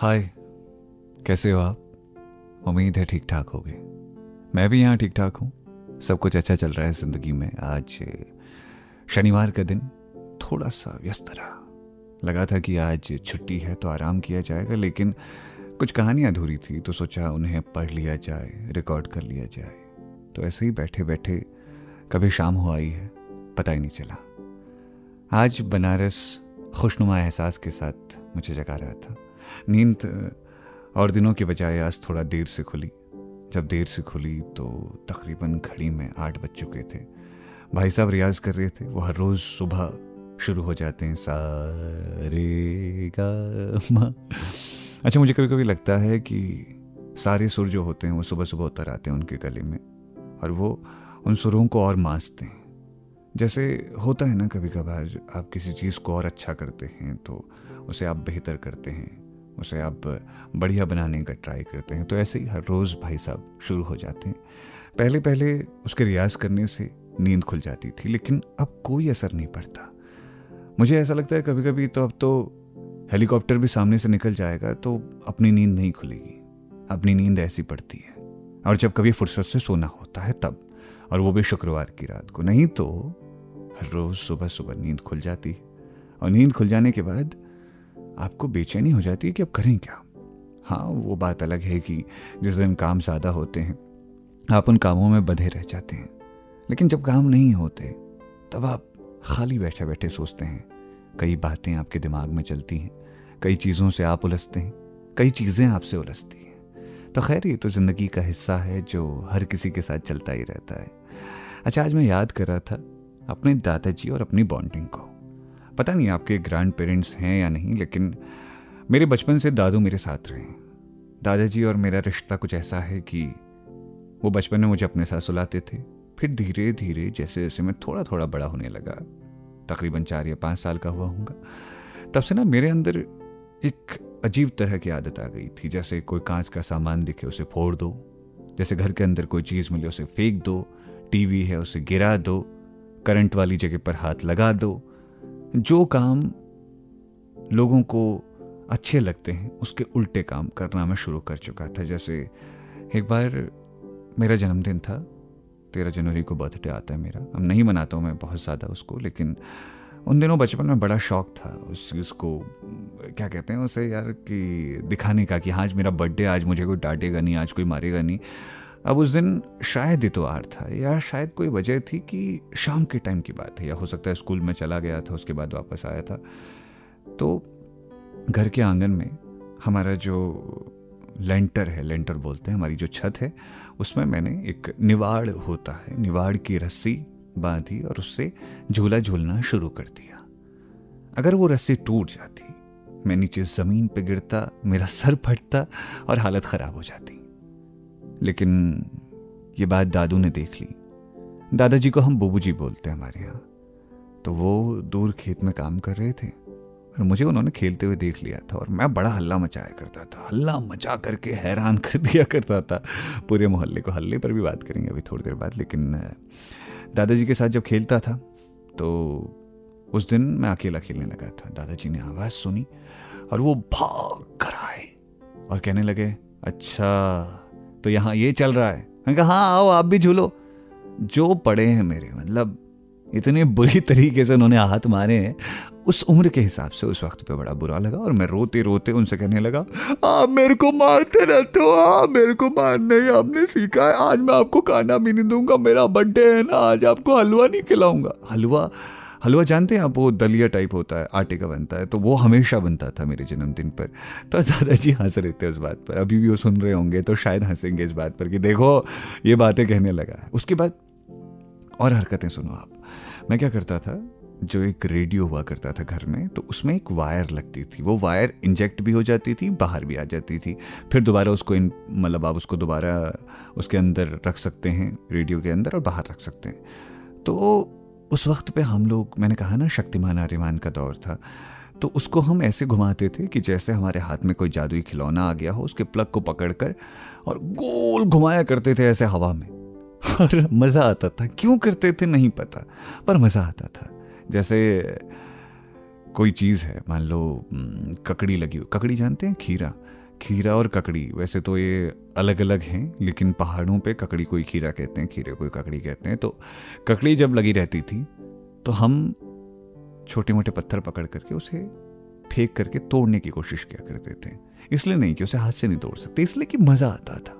हाय, कैसे हो आप? उम्मीद है ठीक ठाक होगे। मैं भी यहाँ ठीक ठाक हूँ। सब कुछ अच्छा चल रहा है ज़िंदगी में। आज शनिवार का दिन थोड़ा सा व्यस्त रहा। लगा था कि आज छुट्टी है तो आराम किया जाएगा, लेकिन कुछ कहानियाँ अधूरी थी तो सोचा उन्हें पढ़ लिया जाए, रिकॉर्ड कर लिया जाए। तो ऐसे ही बैठे बैठे कभी शाम हो आई है, पता ही नहीं चला। आज बनारस खुशनुमा एहसास के साथ मुझे जगा रहा था। नींद, और दिनों के बजाय आज थोड़ा देर से खुली। जब देर से खुली तो तकरीबन घड़ी में आठ बज चुके थे। भाई साहब रियाज कर रहे थे, वो हर रोज़ सुबह शुरू हो जाते हैं, सारे गा अच्छा मुझे कभी कभी लगता है कि सारे सुर जो होते हैं, वो सुबह सुबह उतर आते हैं उनके गले में, और वो उन सुरों को और मांसते हैं। जैसे होता है ना कभी कभार आप किसी चीज़ को और अच्छा करते हैं तो उसे आप बेहतर करते हैं। उसे आप बढ़िया बनाने का ट्राई करते हैं। तो ऐसे ही हर रोज़ भाई साहब शुरू हो जाते हैं। पहले पहले उसके रियाज करने से नींद खुल जाती थी, लेकिन अब कोई असर नहीं पड़ता। मुझे ऐसा लगता है कभी कभी तो अब तो हेलीकॉप्टर भी सामने से निकल जाएगा तो अपनी नींद नहीं खुलेगी। अपनी नींद ऐसी पड़ती है। और जब कभी फुर्सत से सोना होता है तब। और वो भी शुक्रवार की रात को। नहीं तो हर रोज़ सुबह सुबह नींद खुल जाती है। और नींद खुल जाने के बाद आपको बेचैनी हो जाती है कि अब करें क्या? हाँ वो बात अलग है कि जिस दिन काम ज़्यादा होते हैं, आप उन कामों में बधे रह जाते हैं। लेकिन जब काम नहीं होते, तब आप खाली बैठे बैठे सोचते हैं। कई बातें आपके दिमाग में चलती हैं, कई चीज़ों से आप उलझते हैं, कई चीज़ें आपसे उलझती हैं। तो खैर, ये तो ज़िंदगी का हिस्सा है जो हर किसी के साथ चलता ही रहता है। अच्छा आज मैं याद कर रहा था अपने दादाजी और अपनी बॉन्डिंग को। पता नहीं आपके ग्रैंड पेरेंट्स हैं या नहीं, लेकिन मेरे बचपन से दादू मेरे साथ रहे। दादाजी और मेरा रिश्ता कुछ ऐसा है कि वो बचपन में मुझे अपने साथ सुलाते थे। फिर धीरे धीरे, जैसे जैसे मैं थोड़ा थोड़ा बड़ा होने लगा, तकरीबन चार या पाँच साल का हुआ हूँगा, तब से ना मेरे अंदर एक अजीब तरह की आदत आ गई थी। जैसे कोई कांच का सामान दिखे, उसे फोड़ दो। जैसे घर के अंदर कोई चीज़ मिले, उसे फेंक दो। टीवी है, उसे गिरा दो। करंट वाली जगह पर हाथ लगा दो। जो काम लोगों को अच्छे लगते हैं, उसके उल्टे काम करना मैं शुरू कर चुका था। जैसे एक बार मेरा जन्मदिन था, तेरह जनवरी को बर्थडे आता है मेरा। अब नहीं मनाता हूँ मैं बहुत ज़्यादा उसको, लेकिन उन दिनों बचपन में बड़ा शौक था उस चीज़ को क्या कहते हैं उसे यार कि दिखाने का कि हाँ आज मेरा बर्थडे आज मुझे कोई डांटेगा नहीं, आज कोई मारेगा नहीं। अब उस दिन शायद इतवार था, या शायद कोई वजह थी कि शाम के टाइम की बात है, या हो सकता है स्कूल में चला गया था, उसके बाद वापस आया था। तो घर के आँगन में हमारा जो लेंटर है लेंटर बोलते हैं, हमारी जो छत है, उसमें मैंने एक निवाड़ होता है, निवाड़ की रस्सी बांधी और उससे झूला झूलना शुरू कर दिया। अगर वो रस्सी टूट जाती, मैं नीचे ज़मीन पे गिरता, मेरा सर फटता और हालत ख़राब हो जाती। लेकिन ये बात दादू ने देख ली। दादाजी को हम बुबू जी बोलते हैं हमारे यहाँ। तो वो दूर खेत में काम कर रहे थे और मुझे उन्होंने खेलते हुए देख लिया था और मैं बड़ा हल्ला मचाया करता था। हल्ला मचा करके हैरान कर दिया करता था। पूरे मोहल्ले को हल्ले पर भी बात करेंगे अभी थोड़ी देर बाद, लेकिन दादाजी के साथ जब खेलता था तो उस दिन मैं अकेला खेलने लगा था। दादाजी ने आवाज़ सुनी और वो भाग कर आए और कहने लगे अच्छा तो यहाँ ये चल रहा है। मैंने कहा हाँ आओ, आप भी झूलो। जो पड़े हैं मेरे मतलब इतने बुरी तरीके से उन्होंने हाथ मारे हैं, उस उम्र के हिसाब से उस वक्त पे बड़ा बुरा लगा और मैं रोते रोते उनसे कहने लगा, आप मेरे को मारते रहते हो हाँ मेरे को मारने ही आपने सीखा है। आज मैं आपको खाना भी नहीं दूँगा, मेरा बर्थडे है ना, आज आपको हलवा नहीं खिलाऊँगा। हलवा हलवा जानते हैं आप, वो दलिया टाइप होता है, आटे का बनता है तो वो हमेशा बनता था मेरे जन्मदिन पर। तो दादाजी हंस रहे थे उस बात पर। अभी भी वो सुन रहे होंगे तो शायद हंसेंगे इस बात पर कि देखो, ये बातें कहने लगा। उसके बाद और हरकतें सुनो आप। मैं क्या करता था, जो एक रेडियो हुआ करता था घर में तो उसमें एक वायर लगती थी। वो वायर इंजेक्ट भी हो जाती थी, बाहर भी आ जाती थी। फिर दोबारा उसको इन मतलब आप उसको दोबारा उसके अंदर रख सकते हैं रेडियो के अंदर और बाहर रख सकते हैं। तो उस वक्त पे हम लोग, मैंने कहा ना, शक्तिमान आर्यमान का दौर था। तो उसको हम ऐसे घुमाते थे कि जैसे हमारे हाथ में कोई जादुई खिलौना आ गया हो, उसके प्लग को पकड़ कर और गोल घुमाया करते थे ऐसे हवा में। और मज़ा आता था। क्यों करते थे नहीं पता, पर मज़ा आता था। जैसे कोई चीज़ है, मान लो ककड़ी लगी हो, ककड़ी जानते हैं? खीरा। खीरा और ककड़ी, वैसे तो ये अलग अलग हैं, लेकिन पहाड़ों पे ककड़ी कोई खीरा कहते हैं, खीरे कोई ककड़ी कहते हैं। तो ककड़ी जब लगी रहती थी तो हम छोटे मोटे पत्थर पकड़ करके उसे फेंक करके तोड़ने की कोशिश किया करते थे। इसलिए नहीं कि उसे हाथ से नहीं तोड़ सकते, इसलिए कि मज़ा आता था।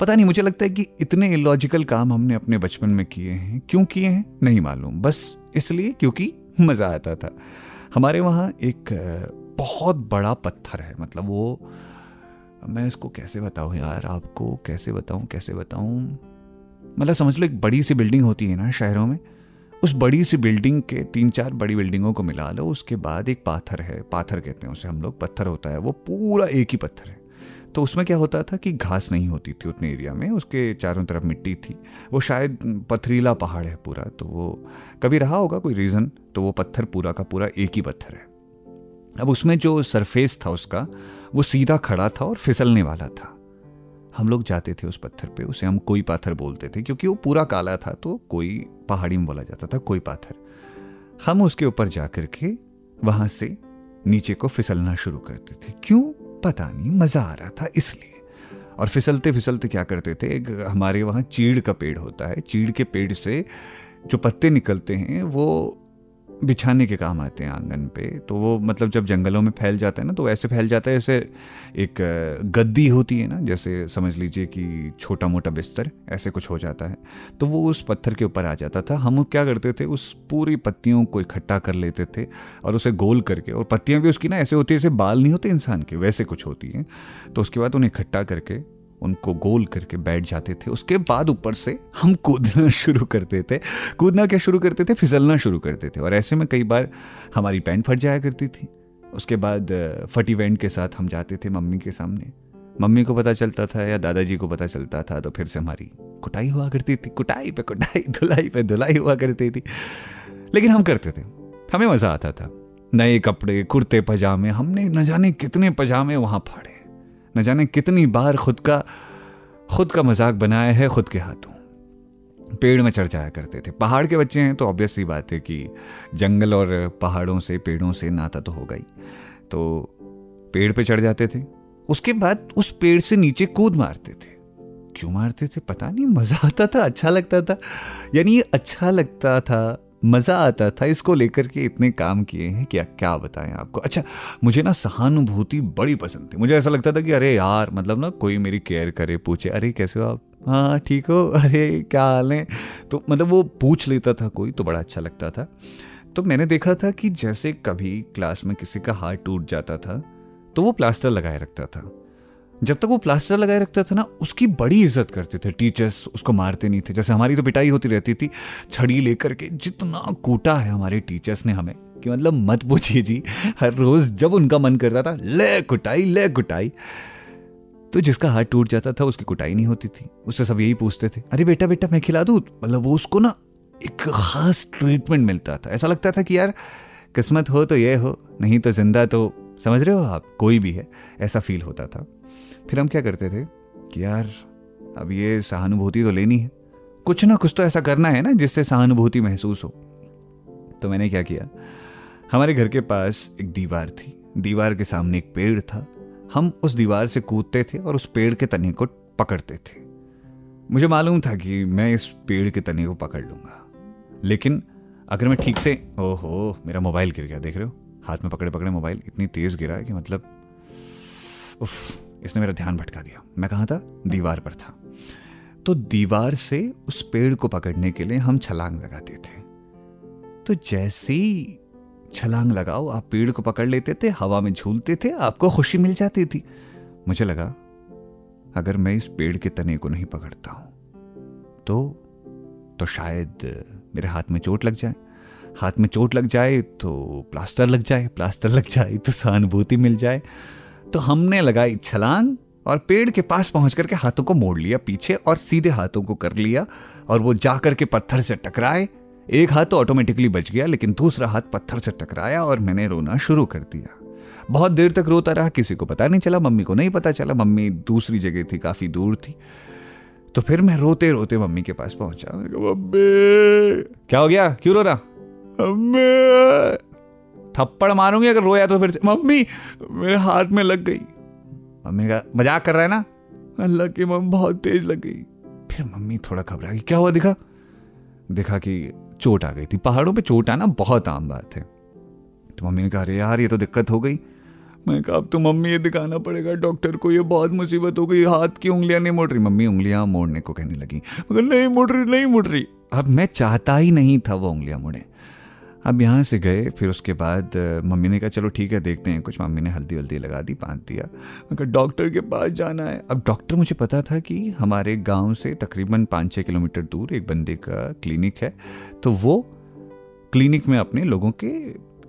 पता नहीं, मुझे लगता है कि इतने इलॉजिकल काम हमने अपने बचपन में किए हैं, क्यों किए हैं, नहीं मालूम। बस इसलिए क्योंकि मज़ा आता था। हमारे वहाँ एक बहुत बड़ा पत्थर है मतलब वो मैं इसको कैसे बताऊँ यार? आपको कैसे बताऊँ कैसे बताऊँ? मतलब समझ लो एक बड़ी सी बिल्डिंग होती है ना शहरों में। उस बड़ी सी बिल्डिंग के तीन चार बड़ी बिल्डिंगों को मिला लो, उसके बाद एक पाथर है। पाथर कहते हैं उसे हम लोग, पत्थर होता है। वो पूरा एक ही पत्थर है। तो उसमें क्या होता था कि घास नहीं होती थी उतने एरिया में, उसके चारों तरफ़ मिट्टी थी। वो शायद पथरीला पहाड़ है पूरा तो वो कभी रहा होगा कोई रीज़न तो वो पत्थर पूरा का पूरा एक ही पत्थर है। अब उसमें जो सरफेस था उसका वो सीधा खड़ा था और फिसलने वाला था। हम लोग जाते थे उस पत्थर पे, उसे हम कोई पाथर बोलते थे, क्योंकि वो पूरा काला था तो कोई पहाड़ी में बोला जाता था, कोई पाथर। हम उसके ऊपर जा कर के वहाँ से नीचे को फिसलना शुरू करते थे। क्यों? पता नहीं, मज़ा आ रहा था इसलिए। और फिसलते फिसलते क्या करते थे, एक हमारे वहाँ चीड़ का पेड़ होता है, चीड़ के पेड़ से जो पत्ते निकलते हैं, वो बिछाने के काम आते हैं आँगन पे। तो वो मतलब जब जंगलों में फैल जाता है ना तो ऐसे फैल जाता है जैसे एक गद्दी होती है ना, जैसे समझ लीजिए कि छोटा मोटा बिस्तर, ऐसे कुछ हो जाता है। तो वो उस पत्थर के ऊपर आ जाता था। हम क्या करते थे, उस पूरी पत्तियों को इकट्ठा कर लेते थे और उसे गोल करके, और पत्तियाँ भी उसकी ना ऐसे होती है जैसे बाल नहीं होते इंसान के, वैसे कुछ होती हैं। तो उसके बाद उन्हें इकट्ठा करके उनको गोल करके बैठ जाते थे। उसके बाद ऊपर से हम कूदना शुरू करते थे। कूदना क्या शुरू करते थे? फिसलना शुरू करते थे। और ऐसे में कई बार हमारी पैंट फट जाया करती थी। उसके बाद फटी वैंड के साथ हम जाते थे मम्मी के सामने। मम्मी को पता चलता था या दादाजी को पता चलता था तो फिर से हमारी कुटाई हुआ करती थी। कुटाई पे कुटाई, धुलाई पे धुलाई हुआ करती थी। लेकिन हम करते थे। हमें मज़ा आता था। नए कपड़े, कुर्ते, पजामे, हमने न जाने कितने पजामे वहाँ फाड़े। न जाने कितनी बार खुद का खुद का मज़ाक बनाया है खुद के हाथों। पेड़ में चढ़ जाया करते थे। पहाड़ के बच्चे हैं तो ऑब्वियस सी बात है कि जंगल और पहाड़ों से, पेड़ों से नाता तो होगा ही। तो पेड़ पे चढ़ जाते थे। उसके बाद उस पेड़ से नीचे कूद मारते थे। क्यों मारते थे? पता नहीं, मज़ा आता था अच्छा लगता था। यानी अच्छा लगता था मज़ा आता था इसको लेकर के इतने काम किए हैं क्या क्या बताएँ आपको। अच्छा मुझे ना सहानुभूति बड़ी पसंद थी। मुझे ऐसा लगता था कि अरे यार मतलब ना कोई मेरी केयर करे, पूछे, अरे, कैसे हो आप? हाँ ठीक हो। अरे, क्या हाल है? तो मतलब वो पूछ लेता था कोई तो बड़ा अच्छा लगता था। तो मैंने देखा था कि जैसे कभी क्लास में किसी का हाथ टूट जाता था तो वो प्लास्टर लगाए रखता था। जब तक वो प्लास्टर लगाए रखता था ना, उसकी बड़ी इज़्ज़त करते थे टीचर्स उसको मारते नहीं थे। जैसे हमारी तो पिटाई होती रहती थी, छड़ी लेकर के जितना कूटा है हमारे टीचर्स ने हमें, कि मतलब मत पूछिए जी, हर रोज जब उनका मन करता था, ले कुटाई ले कुटाई। तो जिसका हाथ टूट जाता था, उसकी कुटाई नहीं होती थी। उससे सब यही पूछते थे, अरे बेटा बेटा, मैं खिला दूँ? मतलब वो उसको ना एक खास ट्रीटमेंट मिलता था। ऐसा लगता था कि यार, किस्मत हो तो ये हो, नहीं तो ज़िंदा तो समझ रहे हो आप? कोई भी है, ऐसा फील होता था। फिर हम क्या करते थे? कि यार, अब ये सहानुभूति तो लेनी है। कुछ ना कुछ तो ऐसा करना है ना, जिससे सहानुभूति महसूस हो। तो मैंने क्या किया? हमारे घर के पास एक दीवार थी। दीवार के सामने एक पेड़ था। हम उस दीवार से कूदते थे और उस पेड़ के तने को पकड़ते थे। मुझे मालूम था कि मैं इस पेड़ के तने को पकड़ लूँगा। लेकिन अगर मैं ठीक से, ओहो, मेरा मोबाइल गिर गया, देख रहे हो? हाथ में पकड़े पकड़े मोबाइल, इतनी तेज गिरा है कि मतलब उफ। इसने मेरा ध्यान भटका दिया। मैं कहा था? दीवार पर था। तो दीवार से उस पेड़ को पकड़ने के लिए हम छलांग लगाते थे। तो जैसे ही छलांग लगाओ, आप पेड़ को पकड़ लेते थे, हवा में झूलते थे, आपको खुशी मिल जाती थी। मुझे लगा, अगर मैं इस पेड़ के तने को नहीं पकड़ता हूँ तो तो शायद मेरे हाथ में चोट लग जाए। हाथ में चोट लग जाए तो प्लास्टर लग जाए, प्लास्टर लग जाए तो सहानुभूति मिल जाए। तो हमने लगाई छलांग और पेड़ के पास पहुँच करके हाथों को मोड़ लिया पीछे और सीधे हाथों को कर लिया और वो जाकर के पत्थर से टकराए। एक हाथ तो ऑटोमेटिकली बच गया, लेकिन दूसरा हाथ पत्थर से टकराया और मैंने रोना शुरू कर दिया। बहुत देर तक रोता रहा, किसी को पता नहीं चला, मम्मी को नहीं पता चला। मम्मी दूसरी जगह थी, काफ़ी दूर थी। तो फिर मैं रोते रोते मम्मी के पास पहुँचा। मम्मी! क्या हो गया? क्यों रो रहा? थप्पड़ मारूँगी अगर रोया तो फिर मम्मी, मेरे हाथ में लग गई। मम्मी का मज़ाक कर रहा है ना? अल्लाह की मम्मी बहुत तेज लग गई। फिर मम्मी थोड़ा घबरा गई। क्या हुआ दिखा? देखा कि चोट आ गई थी। पहाड़ों पे चोट आना बहुत आम बात है। तो मम्मी ने कहा, अरे यार, ये तो दिक्कत हो गई। मैं कहा, अब तो मम्मी ये दिखाना पड़ेगा डॉक्टर को। ये बहुत मुसीबत हो गई। हाथ की उंगलियाँ नहीं मुड़ रही। मम्मी उंगलियाँ मोड़ने को कहने लगी। मगर नहीं मुड़ रही, नहीं मुड़ रही। अब मैं चाहता ही नहीं था वो उंगलियाँ मुड़े। अब यहाँ से गए, फिर उसके बाद, मम्मी ने कहा, चलो ठीक है, देखते हैं। कुछ मम्मी ने हल्दी वल्दी लगा दी, बाँध दिया। मैं कहा, डॉक्टर के पास जाना है। अब डॉक्टर, मुझे पता था कि हमारे गाँव से तकरीबन पाँच छः किलोमीटर दूर एक बंदे का क्लिनिक है तो वो क्लिनिक में अपने लोगों के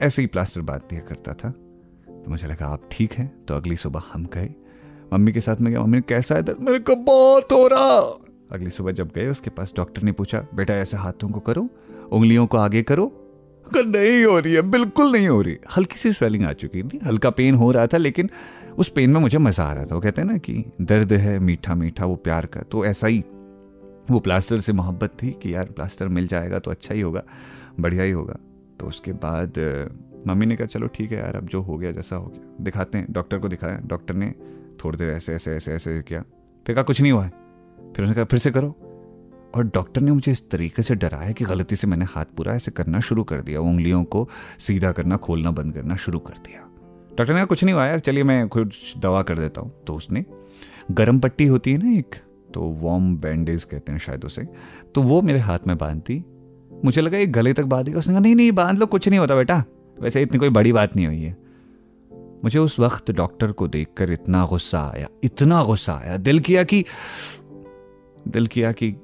ऐसे ही प्लास्टर बाँध दिया करता था। तो मुझे लगा, आप ठीक हैं? तो अगली सुबह हम गए। मम्मी के साथ में गया, मम्मी कैसा है दर्द? मेरे को बहुत हो रहा। अगली सुबह जब गए, उसके पास डॉक्टर ने पूछा, बेटा, ऐसे हाथों को करो, उंगलियों को आगे करो नहीं हो रही है, बिल्कुल नहीं हो रही। हल्की सी स्वेलिंग आ चुकी थी, हल्का पेन हो रहा था, लेकिन उस पेन में मुझे मज़ा आ रहा था। वो कहते हैं ना कि दर्द है मीठा मीठा वो प्यार का तो ऐसा ही वो प्लास्टर से मोहब्बत थी कि यार प्लास्टर मिल जाएगा तो अच्छा ही होगा, बढ़िया ही होगा। तो उसके बाद, मम्मी ने कहा, चलो ठीक है यार, अब जो हो गया, जैसा हो गया। दिखाते हैं डॉक्टर को दिखाया डॉक्टर ने थोड़ी देर ऐसे ऐसे ऐसे ऐसे किया। फिर कहा, कुछ नहीं हुआ है। फिर उसने कहा, फिर से करो। और डॉक्टर ने मुझे इस तरीके से डराया कि गलती से मैंने हाथ पूरा ऐसे करना शुरू कर दिया, उंगलियों को सीधा करना, खोलना, बंद करना शुरू कर दिया। डॉक्टर ने कहा, कुछ नहीं हुआ यार, चलिए मैं कुछ दवा कर देता हूँ। तो उसने गर्म पट्टी होती है ना एक तो वॉर्म बैंडेज कहते हैं शायद उसे तो वो मेरे हाथ में बाँध दी मुझे लगा, एक गले तक बांधेगा उसने कहा, नहीं नहीं, बाँध लो, कुछ नहीं होता बेटा, वैसे इतनी कोई बड़ी बात नहीं हुई है। मुझे उस वक्त डॉक्टर को देखकर इतना गुस्सा आया, इतना गुस्सा आया, दिल किया कि, दिल किया कि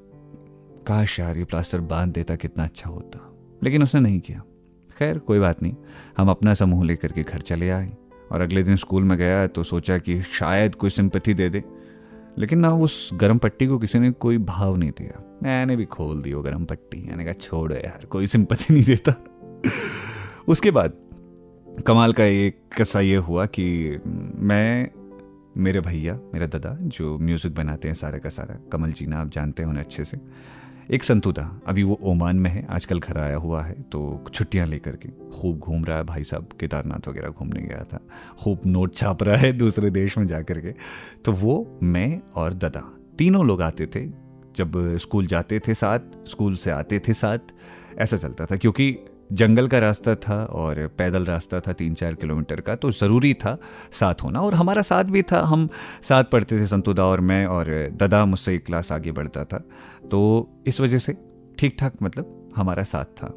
काश यार ये प्लास्टर बाँध देता कितना अच्छा होता। लेकिन उसने नहीं किया। खैर, कोई बात नहीं। हम अपना समूह लेकर के घर चले आए और अगले दिन स्कूल में गया तो सोचा कि शायद कोई सिंपथी दे दे। लेकिन ना उस गर्म पट्टी को किसी ने कोई भाव नहीं दिया। मैंने भी खोल दी वो गर्म पट्टी। मैंने कहा, छोड़ो यार, कोई सिंपथी नहीं देता। उसके बाद कमाल का एक किस्सा ये हुआ कि मैं, मेरे भैया, मेरा दादा जो म्यूज़िक बनाते हैं सारा का सारा कमल जी ना आप जानते हैं उन्हें अच्छे से। एक संतु था अभी वो ओमान में है, आजकल घर आया हुआ है तो छुट्टियाँ लेकर के खूब घूम रहा है भाई साहब, केदारनाथ वगैरह घूमने गया था। खूब नोट छाप रहा है दूसरे देश में जा कर के। तो वो, मैं और दादा, तीनों लोग आते थे। जब स्कूल जाते थे साथ, स्कूल से आते थे साथ, ऐसा चलता था। क्योंकि जंगल का रास्ता था और पैदल रास्ता था तीन चार किलोमीटर का तो ज़रूरी था साथ होना और हमारा साथ भी था। हम साथ पढ़ते थे संतुदा और मैं और दादा मुझसे एक क्लास आगे बढ़ता था। तो इस वजह से ठीक ठाक मतलब हमारा साथ था।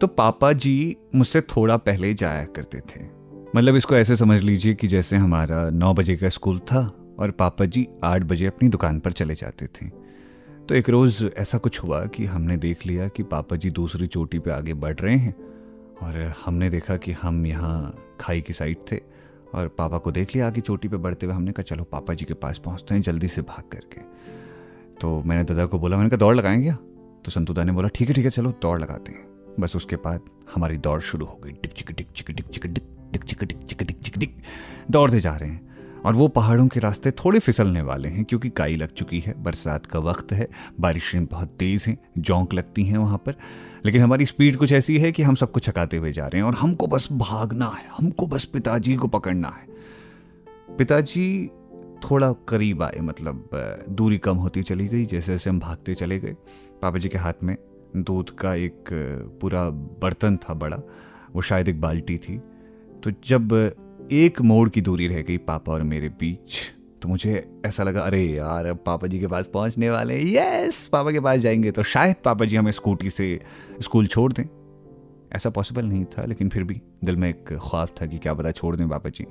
तो पापा जी मुझसे थोड़ा पहले जाया करते थे। मतलब इसको ऐसे समझ लीजिए कि जैसे हमारा नौ बजे का स्कूल था और पापा जी आठ बजे अपनी दुकान पर चले जाते थे। तो एक रोज़ ऐसा कुछ हुआ कि हमने देख लिया कि पापा जी दूसरी चोटी पे आगे बढ़ रहे हैं और हमने देखा कि हम यहाँ खाई की साइड थे और पापा को देख लिया आगे चोटी पे बढ़ते हुए हमने कहा, चलो, पापा जी के पास पहुँचते हैं, जल्दी से भाग करके। तो मैंने दादा को बोला, मैंने कहा, दौड़ लगाएँगे तो संतुदा ने बोला, ठीक है ठीक है, चलो, दौड़ लगाते हैं। बस उसके बाद हमारी दौड़ शुरू हो गई। टिक चिक टिक चिक टिक चिक टिक टिक चिक टिक चिक टिक चिक टिक दौड़ते जा रहे हैं। और वो पहाड़ों के रास्ते थोड़े फिसलने वाले हैं, क्योंकि काई लग चुकी है, बरसात का वक्त है, बारिशें बहुत तेज़ हैं, जौंक लगती हैं वहाँ पर। लेकिन हमारी स्पीड कुछ ऐसी है कि हम सबको छकाते हुए जा रहे हैं और हमको बस भागना है, हमको बस पिताजी को पकड़ना है। पिताजी थोड़ा करीब आए मतलब दूरी कम होती चली गई, जैसे जैसे हम भागते चले गए। पापा जी के हाथ में दूध का एक पूरा बर्तन था बड़ा, वो शायद एक बाल्टी थी। तो जब एक मोड़ की दूरी रह गई पापा और मेरे बीच। तो मुझे ऐसा लगा, अरे यार, अब पापा जी के पास पहुँचने वाले यस पापा के पास जाएँगे तो शायद पापा जी हमें स्कूटी से स्कूल छोड़ दें। ऐसा पॉसिबल नहीं था, लेकिन फिर भी दिल में एक ख्वाब था कि क्या पता छोड़ दें पापा जी।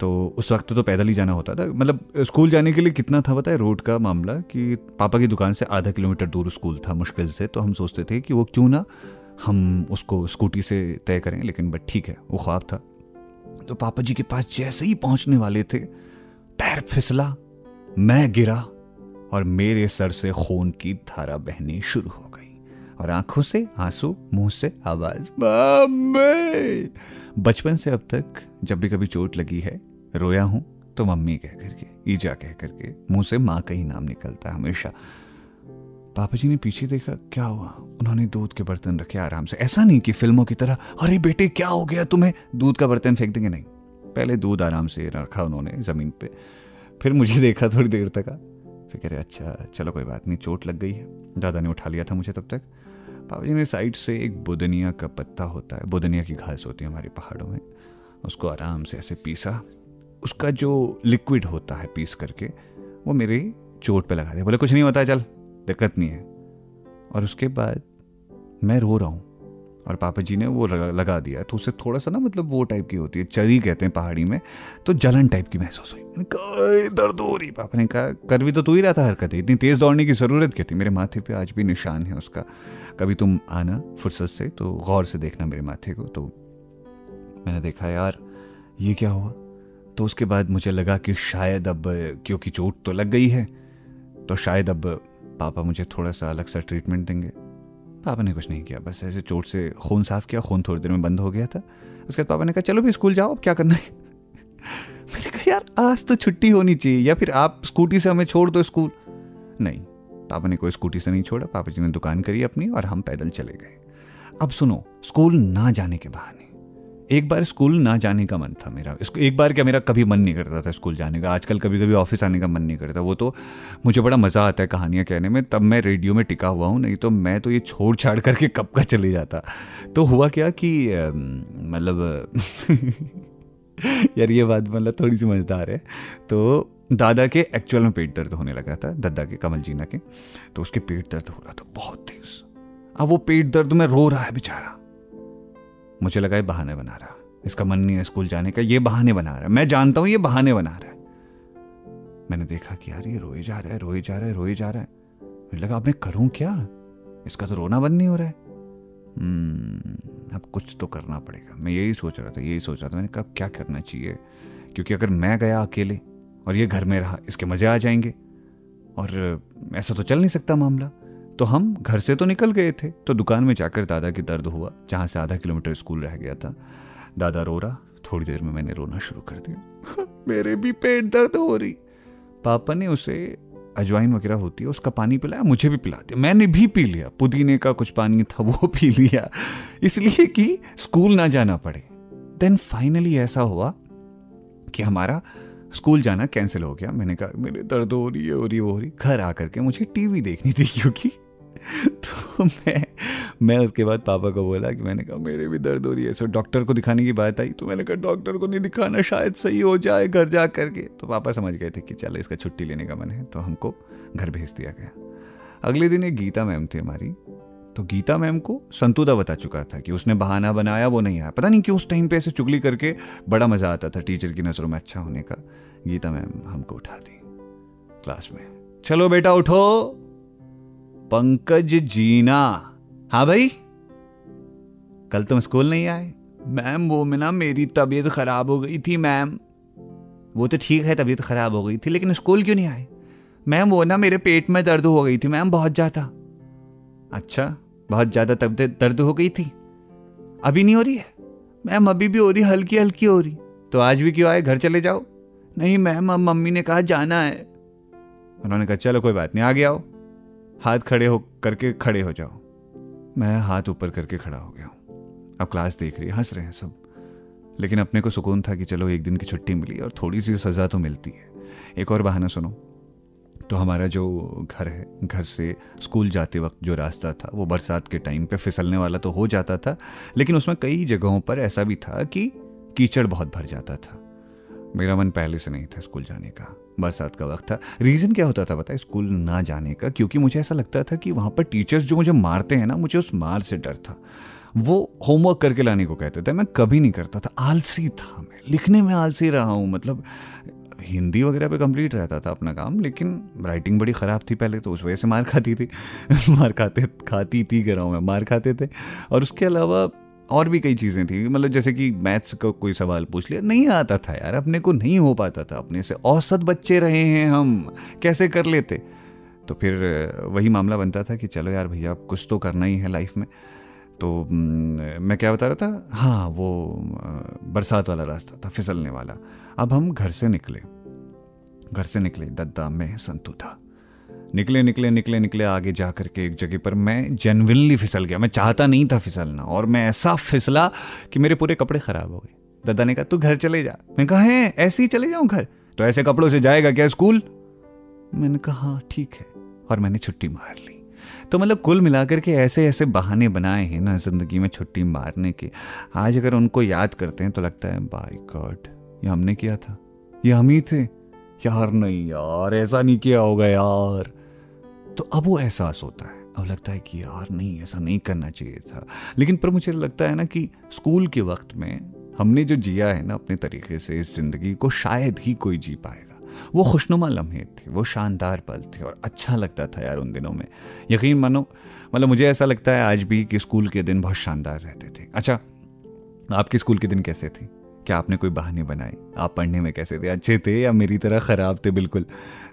तो उस वक्त तो पैदल ही जाना होता था। मतलब स्कूल जाने के लिए कितना था पता है? रोड का मामला कि पापा की दुकान से आधा किलोमीटर दूर स्कूल था मुश्किल से। तो हम सोचते थे कि वो क्यों ना हम उसको स्कूटी से तय करें, लेकिन बट ठीक है, वो ख्वाब था। तो पापा जी के पास जैसे ही पहुँचने वाले थे, पैर फिसला, मैं गिरा और मेरे सर से खून की धारा बहनी शुरू हो गई और आँखों से आँसू, मुँह से आवाज़। बचपन से अब तक जब भी कभी चोट लगी है, रोया हूँ तो मम्मी कह करके ईजा कह करके मुँह से माँ का ही नाम निकलता है हमेशा। पापा जी ने पीछे देखा, क्या हुआ? उन्होंने दूध के बर्तन रखे आराम से। ऐसा नहीं कि फ़िल्मों की तरह, अरे बेटे, क्या हो गया तुम्हें? दूध का बर्तन फेंक देंगे? नहीं, पहले दूध आराम से रखा उन्होंने ज़मीन पे। फिर मुझे देखा थोड़ी देर तक। फिर कह रहे अच्छा चलो कोई बात नहीं, चोट लग गई है। दादा ने उठा लिया था मुझे तब तक। पापा जी ने साइड से एक बुदनिया का पत्ता होता है, बुदनिया की घास होती है हमारे पहाड़ों में। उसको आराम से ऐसे पीसा। उसका जो लिक्विड होता है पीस करके, वो मेरे चोट पे लगा दिया। बोले, कुछ नहीं होता है चल। दिक्कत नहीं है। और उसके बाद मैं रो रहा हूँ। और पापा जी ने वो लगा दिया। तो उससे थोड़ा सा ना मतलब वो टाइप की होती है, चरी कहते हैं पहाड़ी में तो जलन टाइप की महसूस हुई। दर्द हो रही पापा ने कहा, कर भी तो तू ही रहा था हरकत। इतनी तेज़ दौड़ने की ज़रूरत क्या थी? मेरे माथे पे आज भी निशान है उसका। कभी तुम आना फुर्सत से तो गौर से देखना मेरे माथे को। तो मैंने देखा, यार, ये क्या हुआ? तो उसके बाद मुझे लगा कि शायद अब, क्योंकि चोट तो लग गई है तो शायद अब पापा मुझे थोड़ा सा अलग सा ट्रीटमेंट देंगे। पापा ने कुछ नहीं किया, बस ऐसे चोट से खून साफ़ किया, खून थोड़ी देर में बंद हो गया था। उसके बाद पापा ने कहा, चलो भी स्कूल जाओ, अब क्या करना है? मैंने कहा, यार, आज तो छुट्टी होनी चाहिए, या फिर आप स्कूटी से हमें छोड़ दो स्कूल। नहीं, पापा ने कोई स्कूटी से नहीं छोड़ा, पापा जी ने दुकान करी अपनी और हम पैदल चले गए। अब सुनो, स्कूल ना जाने के बहाने एक बार स्कूल ना जाने का मन था मेरा। इसको एक बार क्या मेरा कभी मन नहीं करता था स्कूल जाने का। आजकल कभी कभी ऑफ़िस आने का मन नहीं करता। वो तो मुझे बड़ा मज़ा आता है कहानियाँ कहने में। तब मैं रेडियो में टिका हुआ हूँ, नहीं तो मैं तो ये छोड़ छाड़ करके कब का चले जाता। तो हुआ क्या कि मतलब यार ये बात मतलब थोड़ी सी मज़ेदार है। तो दादा के एक्चुअल में पेट दर्द होने लगा था दादा के कमल जीना के। तो उसके पेट दर्द हो रहा था बहुत तेज। अब वो पेट दर्द में रो रहा है बेचारा। मुझे लगा ये बहाने बना रहा। इसका मन नहीं है स्कूल जाने का ये बहाने बना रहा है। मैं जानता हूँ ये बहाने बना रहा है। मैंने देखा कि यार ये रोए जा रहा है रोए जा रहा है रोए जा रहा है। मुझे लगा अब मैं करूँ क्या? इसका तो रोना बंद नहीं हो रहा है। हम्म, अब कुछ तो करना पड़ेगा। मैं यही सोच रहा था यही सोच रहा था। मैंने कहा क्या करना चाहिए? क्योंकि अगर मैं गया अकेले और ये घर में रहा इसके मज़े आ जाएँगे। और ऐसा तो चल नहीं सकता मामला। तो हम घर से तो निकल गए थे। तो दुकान में जाकर दादा की दर्द हुआ, जहाँ से आधा किलोमीटर स्कूल रह गया था। दादा रो रहा, थोड़ी देर में मैंने रोना शुरू कर दिया। मेरे भी पेट दर्द हो रही। पापा ने उसे अजवाइन वगैरह होती है, उसका पानी पिलाया, मुझे भी पिला दिया। मैंने भी पी लिया, पुदीने का कुछ पानी था, वो पी लिया। इसलिए कि स्कूल ना जाना पड़े। देन फाइनली ऐसा हुआ कि हमारा स्कूल जाना कैंसिल हो गया। मैंने कहा, मेरे दर्द हो रही है, हो रही हो रही घर आकर के मुझे टीवी देखनी थी, क्योंकि तो मैं मैं उसके बाद पापा को बोला कि मैंने कहा, मेरे भी दर्द हो रही है। सो डॉक्टर को दिखाने की बात आई तो मैंने कहा डॉक्टर को नहीं दिखाना, शायद सही हो जाए घर जा करके। तो पापा समझ गए थे कि चल, इसका छुट्टी लेने का मन है तो हमको घर भेज दिया गया। अगले दिन एक गीता मैम थी हमारी तो गीता मैम को संतुदा बता चुका था कि उसने बहाना बनाया, वो नहीं आया। पता नहीं कि उस टाइम पे ऐसे चुगली करके बड़ा मज़ा आता था टीचर की नज़रों में अच्छा होने का। गीता मैम हमको उठा दी क्लास में। चलो बेटा, उठो। पंकज जीना। हाँ भाई? कल तुम स्कूल नहीं आए। मैम, वो में ना मेरी तबीयत ख़राब हो गई थी, मैम। वो तो ठीक है, तबीयत ख़राब हो गई थी, लेकिन स्कूल क्यों नहीं आए? मैम, वो ना मेरे पेट में दर्द हो गई थी, मैम, बहुत ज़्यादा। अच्छा बहुत ज़्यादा तबीयत दर्द हो गई थी? अभी नहीं हो रही है? मैम, अभी भी हो रही, हल्की हल्की हो रही। तो आज भी क्यों आए? घर चले जाओ। नहीं मैम, अब मम्मी ने कहा जाना है। उन्होंने कहा, चलो, कोई बात नहीं आ गया आओ। हाथ खड़े हो करके खड़े हो जाओ। मैं हाथ ऊपर करके खड़ा हो गया हूँ। अब क्लास देख रही है, हंस रहे हैं सब। लेकिन अपने को सुकून था कि चलो, एक दिन की छुट्टी मिली और थोड़ी सी सज़ा तो मिलती है। एक और बहाना सुनो। तो हमारा जो घर है, घर से स्कूल जाते वक्त जो रास्ता था, वो बरसात के टाइम पे फिसलने वाला तो हो जाता था, लेकिन उसमें कई जगहों पर ऐसा भी था कि कीचड़ बहुत भर जाता था। मेरा मन पहले से नहीं था स्कूल जाने का, बरसात का वक्त था। रीज़न क्या होता था पता है स्कूल ना जाने का, क्योंकि मुझे ऐसा लगता था कि वहाँ पर टीचर्स जो मुझे मारते हैं ना, मुझे उस मार से डर था। वो होमवर्क करके लाने को कहते थे, मैं कभी नहीं करता था, आलसी था मैं। लिखने में आलसी रहा हूँ मतलब हिंदी वगैरह पे कंप्लीट रहता था अपना काम, लेकिन राइटिंग बड़ी ख़राब थी पहले तो उस वजह से मार खाती थी। मार खाते, खाती थी, कह रहा हूँ मैं, मार खाते थे। और उसके अलावा और भी कई चीज़ें थी। मतलब जैसे कि मैथ्स का कोई सवाल पूछ लिया, नहीं आता था यार, अपने को नहीं हो पाता था। अपने से औसत बच्चे रहे हैं हम, कैसे कर लेते? तो फिर वही मामला बनता था कि चलो यार भैया कुछ तो करना ही है लाइफ में। तो मैं क्या बता रहा था? हाँ वो बरसात वाला रास्ता था, फिसलने वाला। अब हम घर से निकले। घर से निकले, दद्दा, में, संतु था। निकले निकले निकले निकले आगे जा करके एक जगह पर मैं जेनविनली फिसल गया। मैं चाहता नहीं था फिसलना और मैं ऐसा फिसला कि मेरे पूरे कपड़े खराब हो गए। दादा ने कहा, तू घर चले जा। मैं कहा, है, ऐसे ही चले जाऊँ घर? तो ऐसे कपड़ों से जाएगा क्या स्कूल? मैंने कहा हाँ ठीक है। और मैंने छुट्टी मार ली। तो मतलब कुल मिलाकर के ऐसे ऐसे बहाने बनाए हैं ना ज़िंदगी में छुट्टी मारने के। आज अगर उनको याद करते हैं तो लगता है बाई गॉड, ये हमने किया था। ये हम ही थे। यार नहीं यार, ऐसा नहीं किया होगा यार। तो अब वो एहसास होता है। अब लगता है कि यार, नहीं, ऐसा नहीं करना चाहिए था। लेकिन पर मुझे लगता है ना कि स्कूल के वक्त में हमने जो जिया है ना अपने तरीके से इस ज़िंदगी को शायद ही कोई जी पाएगा। वो खुशनुमा लम्हे थे, वो शानदार पल थे और अच्छा लगता था यार उन दिनों में। यकीन मानो मतलब मुझे ऐसा लगता है आज भी कि स्कूल के दिन बहुत शानदार रहते थे। अच्छा आपके स्कूल के दिन कैसे थे? क्या आपने कोई बहाने बनाए। आप पढ़ने में कैसे थे? अच्छे थे या मेरी तरह ख़राब थे? बिल्कुल।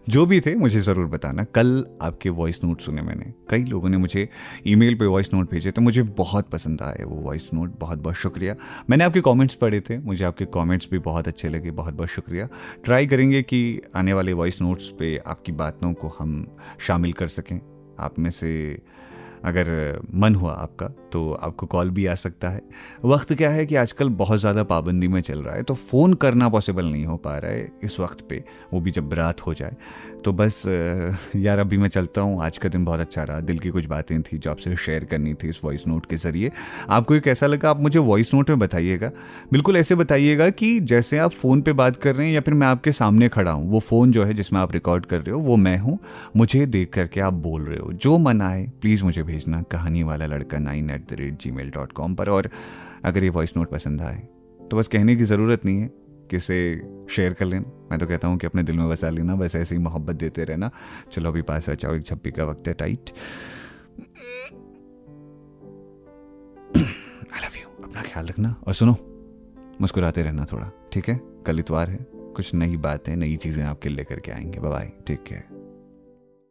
जो भी थे, मुझे ज़रूर बताना। कल आपके वॉइस नोट सुने मैंने। कई लोगों ने मुझे ईमेल पे वॉइस नोट भेजे तो मुझे बहुत पसंद आए वो वॉइस नोट बहुत बहुत शुक्रिया। मैंने आपके कमेंट्स पढ़े थे। मुझे आपके कमेंट्स भी बहुत अच्छे लगे। बहुत बहुत शुक्रिया। ट्राई करेंगे कि आने वाले वॉइस नोट्स पे आपकी बातों को हम शामिल कर सकें। आप में से अगर मन हुआ आपका तो आपको कॉल भी आ सकता है। वक्त क्या है कि आजकल बहुत ज़्यादा पाबंदी में चल रहा है तो फ़ोन करना पॉसिबल नहीं हो पा रहा है इस वक्त पे, वो भी जब रात हो जाए। तो बस यार अभी मैं चलता हूँ, आज का दिन बहुत अच्छा रहा, दिल की कुछ बातें थी जो आपसे शेयर करनी थी इस वॉइस नोट के ज़रिए। आपको ये कैसा लगा, आप मुझे वॉइस नोट में बताइएगा? बिल्कुल ऐसे बताइएगा कि जैसे आप फ़ोन पर बात कर रहे हैं या फिर मैं आपके सामने खड़ा हूँ, वो फ़ोन जो है जिसमें आप रिकॉर्ड कर रहे हो, वो मैं हूँ। मुझे देख करके आप बोल रहे हो, जो मन आए प्लीज़ मुझे भेजना, कहानी वाला लड़का nine eight the rate Gmail dot com पर। और अगर ये वॉइस नोट पसंद आए तो बस कहने की ज़रूरत नहीं है कि इसे शेयर कर लेना मैं तो कहता हूँ कि अपने दिल में बसा लेना, बस ऐसे ही मोहब्बत देते रहना। चलो अभी पास आ एक छप्पी का वक्त है टाइट आई लव यू अपना ख्याल रखना और सुनो, मुस्कुराते रहना थोड़ा, ठीक है? कल इतवार है, कुछ नई बातें, नई चीज़ें आपके लेकर के आएँगे। Bye take care